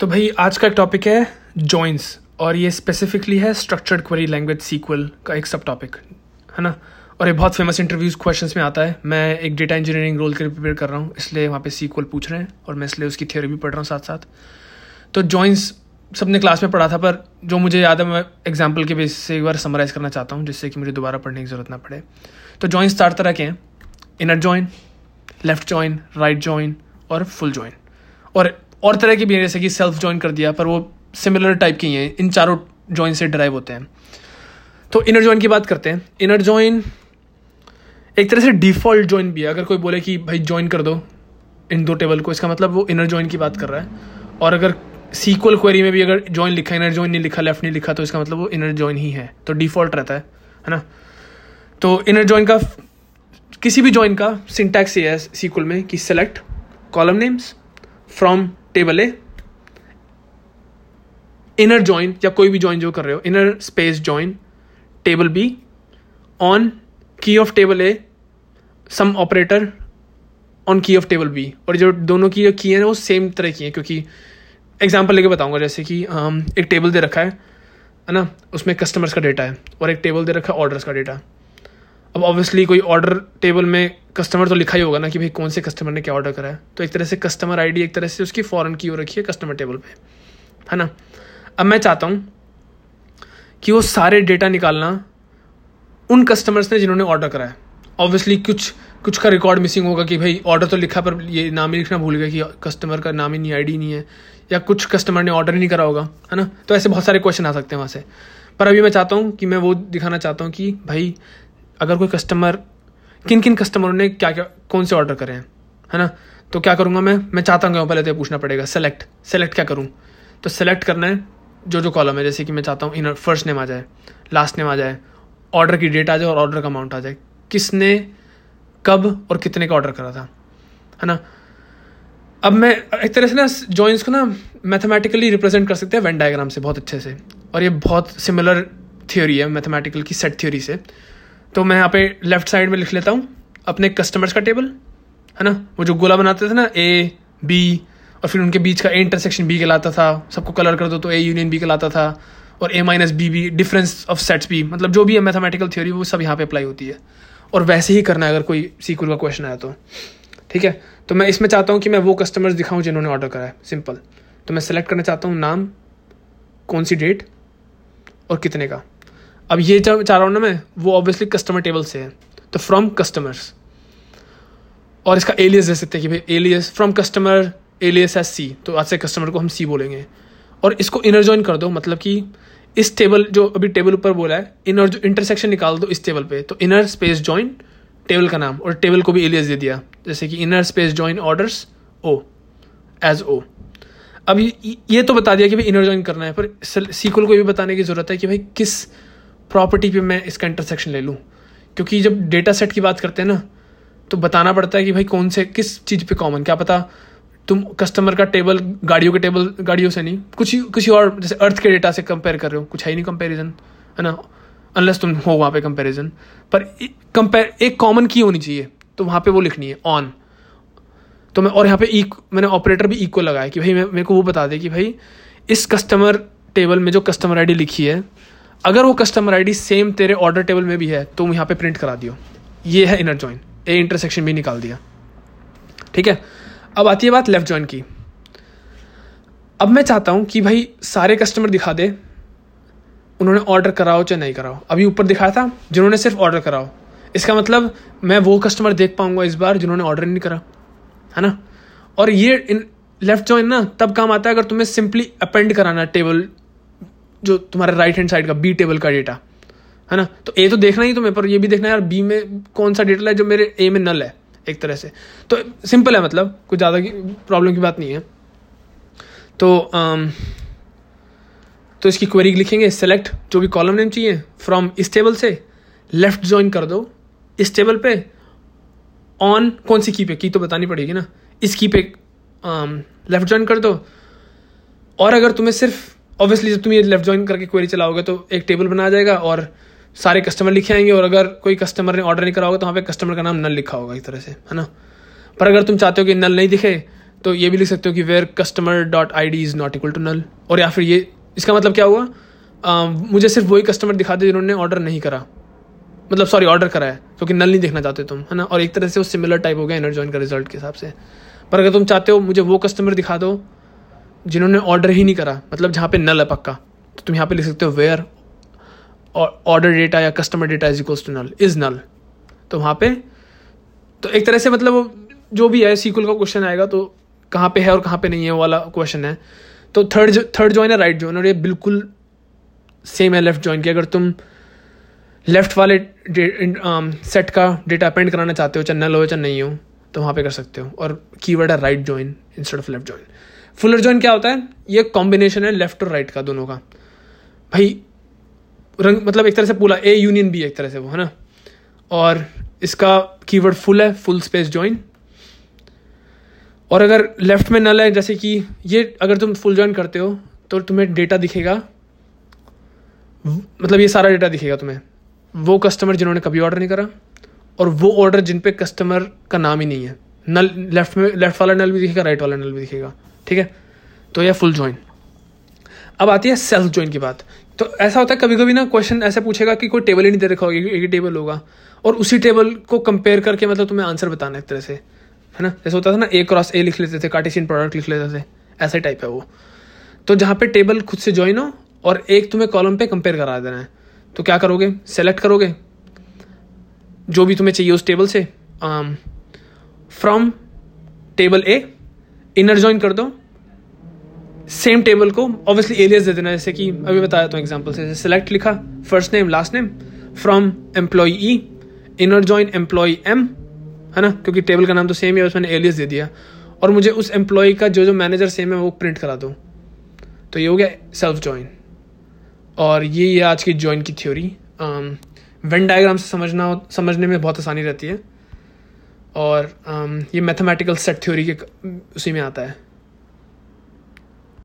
तो भाई, आज का टॉपिक है जॉइंस और ये स्पेसिफिकली है स्ट्रक्चर्ड क्वेरी लैंग्वेज सीक्वल का एक सब टॉपिक है ना? और ये बहुत फ़ेमस इंटरव्यूज़ क्वेश्चंस में आता है। मैं एक डेटा इंजीनियरिंग रोल के प्रिपेयर कर रहा हूँ, इसलिए वहाँ पे सीक्वल पूछ रहे हैं और मैं इसलिए उसकी थ्योरी भी पढ़ रहा हूँ साथ साथ तो जॉइंस सबने क्लास में पढ़ा था, पर जो मुझे याद है, मैं एग्ज़ाम्पल के बेस से एक बार समराइज़ करना चाहता हूँ, जिससे कि मुझे दोबारा पढ़ने की ज़रूरत ना पड़े। तो जॉइंस चार तरह के हैं। Inner join left join right join और फुल जॉइन और और तरह की भी है, जैसे कि सेल्फ जॉइन कर दिया, पर वो सिमिलर टाइप की हैं, इन चारों जॉइन से ड्राइव होते हैं। तो इनर जॉइन की बात करते हैं। इनर जॉइन एक तरह से डिफ़ॉल्ट जॉइन भी है। अगर कोई बोले कि, भाई ज्वाइन कर दो इन दो टेबल को, इसका मतलब वो इनर जॉइन की बात कर रहा है। और अगर सीक्वल क्वेरी में भी अगर जॉइन लिखा इनर जॉइन नहीं लिखा लेफ़्ट नहीं लिखा तो इसका मतलब वो इनर जॉइन ही है। तो डिफ़ॉल्ट रहता है है ना? तो इनर जॉइन का, किसी भी जॉइन का सिंटैक्स ये है सीक्वल में कि select column names from table A inner join या कोई भी जॉइन जो कर रहे हो inner space join table B on key of table A some operator on key of table B और जो दोनों की जो की है ना वो सेम तरह की है क्योंकि एग्ज़ाम्पल लेके बताऊँगा जैसे कि um, एक टेबल दे रखा है है ना? उसमें कस्टमर्स का डेटा है और एक टेबल दे रखा है ऑर्डर्स का डेटा अब ऑब्वियसली कोई ऑर्डर टेबल में कस्टमर तो लिखा ही होगा ना कि भाई कौन से कस्टमर ने क्या ऑर्डर करा है। तो एक तरह से कस्टमर आईडी एक तरह से उसकी फॉरन की हो रखी है कस्टमर टेबल पे। है ना? अब मैं चाहता हूँ कि वो सारे डेटा निकालना उन कस्टमर्स ने जिन्होंने ऑर्डर करा है। ऑब्वियसली कुछ कुछ का रिकॉर्ड मिसिंग होगा कि भाई ऑर्डर तो लिखा पर ये नाम ही लिखना भूल गया कि कस्टमर का नाम ही नहीं आईडी नहीं है। या कुछ कस्टमर ने ऑर्डर ही नहीं करा होगा, है ना? तो ऐसे बहुत सारे क्वेश्चन आ सकते हैं वहाँ से। पर अभी मैं चाहता हूँ कि मैं वो दिखाना चाहता हूँ कि भाई अगर कोई कस्टमर किन किन कस्टमरों ने क्या क्या, कौन से ऑर्डर करे हैं, है ना? तो क्या करूँगा मैं? मैं चाहता हूँ पहले तो पूछना पड़ेगा सेलेक्ट सेलेक्ट क्या करूँ? तो सेलेक्ट करना है जो जो कॉलम है, जैसे कि मैं चाहता हूँ इन फ़र्स्ट नेम आ जाए लास्ट नेम आ जाए ऑर्डर की डेट आ जाए और ऑर्डर का अमाउंट आ जाए, किसने कब और कितने का ऑर्डर करा था, है ना? अब मैं एक तरह से ना जॉइंस को ना मैथमेटिकली रिप्रेजेंट कर सकते हैं वेन डायग्राम से, बहुत अच्छे से। और ये बहुत सिमिलर थ्योरी है मैथमेटिकल की सेट थ्योरी से। तो मैं यहाँ पे लेफ़्ट साइड में लिख लेता हूँ, अपने कस्टमर्स का टेबल है ना? वो जो गोला बनाते थे ना ए बी और फिर उनके बीच का ए इंटरसेक्शन बी कहलाता था, सबको कलर कर दो तो ए यूनियन बी कहलाता था, और A minus B B difference of sets B मतलब जो भी है मैथमेटिकल थ्योरी वो सब यहाँ पे अप्लाई होती है। और वैसे ही करना है, अगर कोई सीक्वल का क्वेश्चन आया तो। ठीक है? तो मैं इसमें चाहता हूँ कि मैं वो कस्टमर्स दिखाऊँ जिन्होंने ऑर्डर करा है। सिंपल तो मैं सेलेक्ट करना चाहता हूँ नाम, कौन सी डेट और कितने का। अब ये रहा हूँ ना मैं, वो ऑब्वियसली कस्टमर टेबल से है। तो फ्रॉम कस्टमर्स और इसका एलियस दे सकते हैं कि भाई alias from customer alias S C तो आज से कस्टमर को हम सी बोलेंगे। और इसको इनर जॉइन कर दो मतलब कि इस टेबल जो अभी टेबल ऊपर बोला है इनर जो इंटरसेक्शन निकाल दो इस टेबल पे। तो इनर स्पेस जॉइन टेबल का नाम। और टेबल को भी एलियस दे दिया। जैसे कि inner space join orders O as O अब ये तो बता दिया कि भाई इनर जॉइन करना है, पर सीक्वल को भी बताने की ज़रूरत है कि भाई किस प्रॉपर्टी पे मैं इसका इंटरसेक्शन ले लूँ। क्योंकि जब डेटा सेट की बात करते हैं ना तो बताना पड़ता है कि भाई कौन से, किस चीज़ पे कॉमन क्या पता तुम कस्टमर का टेबल गाड़ियों के टेबल गाड़ियों से नहीं, कुछ किसी और, जैसे अर्थ के डेटा से कंपेयर कर रहे हो, कुछ है ही नहीं कंपेरिजन है ना? अनलेस तुम हो वहाँ पे कंपेरिजन पर कंपेयर एक कॉमन की होनी चाहिए तो वहाँ पे वो लिखनी है ऑन तो मैं, और यहाँ पे इक मैंने ऑपरेटर भी इक्वल लगाया कि भाई मैं, मेरे को वो बता दे कि भाई, इस कस्टमर टेबल में जो कस्टमर आईडी लिखी है अगर वो कस्टमर आईडी सेम तेरे ऑर्डर टेबल में भी है तो यहाँ पे प्रिंट करा दियो। ये है इनर जॉइन ए इंटरसेक्शन भी निकाल दिया। ठीक है? अब आती है बात लेफ़्ट जॉइन की। अब मैं चाहता हूँ कि भाई सारे कस्टमर दिखा दे, उन्होंने ऑर्डर कराओ चाहे नहीं कराओ। अभी ऊपर दिखाया था, जिन्होंने सिर्फ़ ऑर्डर कराओ। इसका मतलब मैं वो कस्टमर देख पाऊँगा इस बार जिन्होंने ऑर्डर नहीं करा। है ना? और ये इन लेफ़्ट जॉइन ना, तब काम आता है अगर तुम्हें सिंपली अपेंड कराना टेबल जो तुम्हारे राइट हैंड साइड का बी टेबल का डेटा है ना? तो ए तो देखना ही तुम्हें पर ये भी देखना है यार बी में कौन सा डेटा है जो मेरे ए में नल है एक तरह से। तो सिंपल है मतलब कुछ ज़्यादा की प्रॉब्लम की बात नहीं है। तो आम, तो इसकी क्वेरी लिखेंगे सेलेक्ट जो भी कॉलम नेम चाहिए फ्रॉम इस टेबल से लेफ़्ट ज्वाइन कर दो। इस टेबल पे ऑन कौन सी की पे? की तो बतानी पड़ेगी ना। इस की पे लेफ़्ट ज्वाइन कर दो। और अगर तुम्हें सिर्फ़ ऑब्वियसली जब तुम ये लेफ़्ट ज्वाइन करके क्वेरी चलाओगे तो एक टेबल बना जाएगा और सारे कस्टमर लिखे आएँगे और अगर कोई कस्टमर ने ऑर्डर नहीं करा होगा तो वहाँ पे कस्टमर का नाम नल लिखा होगा इस तरह से है ना? पर अगर तुम चाहते हो कि नल नहीं दिखे तो ये भी लिख सकते हो कि where customer dot I D is not equal to null और या फिर ये इसका मतलब क्या हुआ? आ, मुझे सिर्फ़ वही कस्टमर दिखा दे जिन्होंने ऑर्डर नहीं करा। मतलब सॉरी ऑर्डर करा है क्योंकि नल नहीं देखना चाहते तुम है ना? और एक तरह से वो सिमिलर टाइप हो गया इनर जॉइन का रिज़ल्ट के हिसाब से। पर अगर तुम चाहते हो मुझे वो कस्टमर दिखा दो जिन्होंने ऑर्डर ही नहीं करा मतलब जहाँ पे नल है पक्का। तो तुम यहाँ पे लिख सकते हो वेयर ऑर्डर डेटा या customer data is equals to null is null तो वहाँ पे तो एक तरह से मतलब जो भी है सीक्वल का क्वेश्चन आएगा तो कहाँ पे है और कहाँ पे नहीं है वाला क्वेश्चन है। तो थर्ड थर्ड जॉइन है राइट जॉइन और ये बिल्कुल सेम है लेफ़्ट जॉइन की। अगर तुम लेफ़्ट वाले सेट um, का डेटा अपेंड कराना चाहते हो चाहे नल हो चाहे नहीं हो तो वहाँ पे कर सकते हो। और कीवर्ड है right join instead of left join fuller join क्या होता है? ये कॉम्बिनेशन है लेफ़्ट और राइट का दोनों का। भाई, रंग मतलब एक तरह से पूरा ए यूनियन बी एक तरह से वो, है ना? और इसका कीवर्ड फुल है फुल स्पेस जॉइन और अगर लेफ़्ट में नल है, जैसे कि ये अगर तुम फुल जॉइन करते हो तो तुम्हें डेटा दिखेगा। मतलब ये सारा डेटा दिखेगा तुम्हें। वो कस्टमर जिन्होंने कभी ऑर्डर नहीं करा, और वो ऑर्डर जिन पे कस्टमर का नाम ही नहीं है। नल लेफ़्ट में लेफ़्ट वाला नल भी दिखेगा राइट वाला नल भी दिखेगा। ठीक है? तो यह फुल ज्वाइन अब आती है सेल्फ ज्वाइन की बात. तो ऐसा होता है कभी कभी ना क्वेश्चन ऐसे पूछेगा कि कोई टेबल ही नहीं दे रखा होगा, एक ही टेबल होगा. और उसी टेबल को कंपेयर करके मतलब तुम्हें आंसर बताना एक तरह से. है ना? जैसे होता था ना ए क्रॉस ए लिख लेते थे कार्टेशियन प्रोडक्ट लिख लेते थे. ऐसे टाइप है वो. तो जहाँ पे टेबल खुद से ज्वाइन हो और एक तुम्हें कॉलम पे कंपेयर करा देना है. तो क्या करोगे? सेलेक्ट करोगे? जो भी तुम्हें चाहिए उस टेबल से from table A inner join कर दो. सेम टेबल को ऑब्वियसली एलियस दे देना जैसे कि अभी बताया तो एग्ज़ाम्पल से सिलेक्ट लिखा first name last name from employee E inner join employee M है ना? क्योंकि टेबल का नाम तो सेम है उसमें एलियस दे दिया। और मुझे उस एम्प्लॉय का जो जो मैनेजर सेम है वो प्रिंट करा दो। तो ये हो गया सेल्फ ज्वाइन और ये है आज की जॉइन की थ्योरी वेन डायग्राम से समझना समझने में बहुत आसानी रहती है। और um, ये मैथमेटिकल सेट थ्योरी के उसी में आता है।